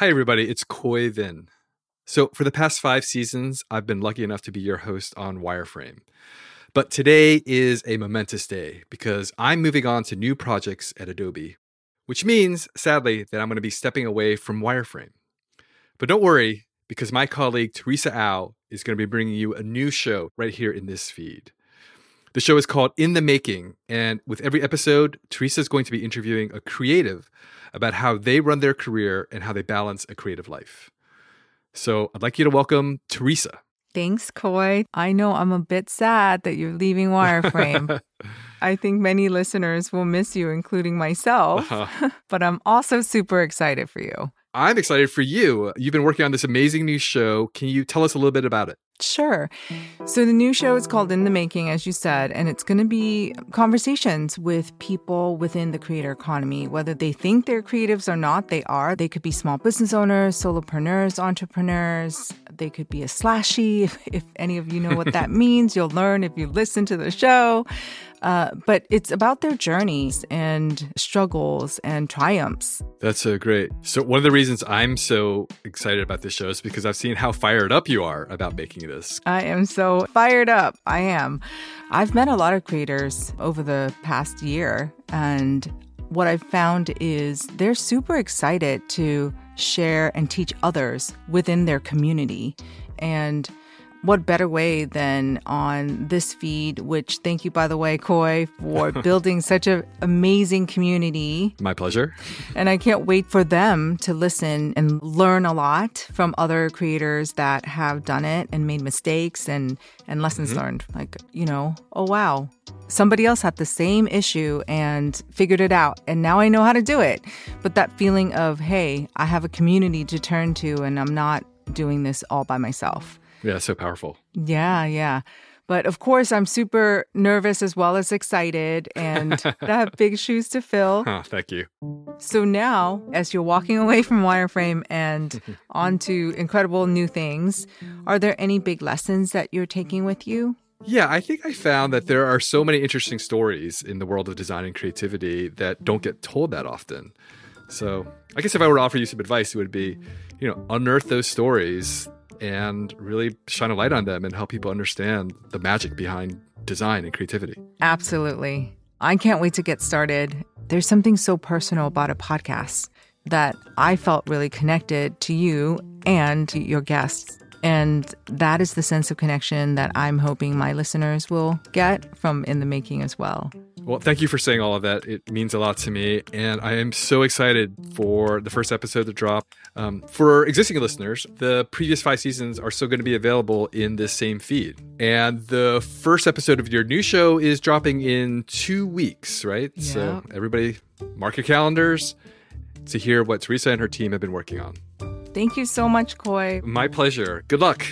Hi, everybody. It's Khoi Vinh. So, for the past five seasons, I've been lucky enough to be your host on Wireframe. But today is a momentous day because I'm moving on to new projects at Adobe, which means, sadly, that I'm going to be stepping away from Wireframe. But don't worry, because my colleague Teresa Au is going to be bringing you a new show right here in this feed. The show is called In the Making, and with every episode, Teresa is going to be interviewing a creative about how they run their career and how they balance a creative life. So I'd like you to welcome Teresa. Thanks, Khoi. I know I'm a bit sad that you're leaving Wireframe. I think many listeners will miss you, including myself, uh-huh. but I'm also super excited for you. I'm excited for you. You've been working on this amazing new show. Can you tell us a little bit about it? Sure. So the new show is called In the Making, as you said, and it's going to be conversations with people within the creator economy, whether they think they're creatives or not, they are. They could be small business owners, solopreneurs, entrepreneurs. They could be a slashie. If, if any of you know what that means, you'll learn if you listen to the show. Uh, but it's about their journeys and struggles and triumphs. That's so great. So, one of the reasons I'm so excited about this show is because I've seen how fired up you are about making this. I am so fired up. I am. I've met a lot of creators over the past year, and what I've found is they're super excited to share and teach others within their community. And what better way than on this feed, which thank you, by the way, Khoi, for building such an amazing community. My pleasure. and I can't wait for them to listen and learn a lot from other creators that have done it and made mistakes and, and lessons mm-hmm. learned. Like, you know, oh, wow. Somebody else had the same issue and figured it out, and now I know how to do it. But that feeling of, hey, I have a community to turn to, and I'm not doing this all by myself. Yeah, so powerful. Yeah, yeah. But of course, I'm super nervous as well as excited, and I have big shoes to fill. Oh, thank you. So now, as you're walking away from Wireframe and onto incredible new things, are there any big lessons that you're taking with you? Yeah, I think I found that there are so many interesting stories in the world of design and creativity that don't get told that often. So I guess if I were to offer you some advice, it would be, you know, unearth those stories and really shine a light on them and help people understand the magic behind design and creativity. Absolutely. I can't wait to get started. There's something so personal about a podcast that I felt really connected to you and your guests. And that is the sense of connection that I'm hoping my listeners will get from In the Making as well. Well, thank you for saying all of that. It means a lot to me. And I am so excited for the first episode to drop. Um, for existing listeners, the previous five seasons are still going to be available in this same feed. And the first episode of your new show is dropping in two weeks, right? Yeah. So, everybody, mark your calendars to hear what Teresa and her team have been working on. Thank you so much, Khoi. My pleasure. Good luck.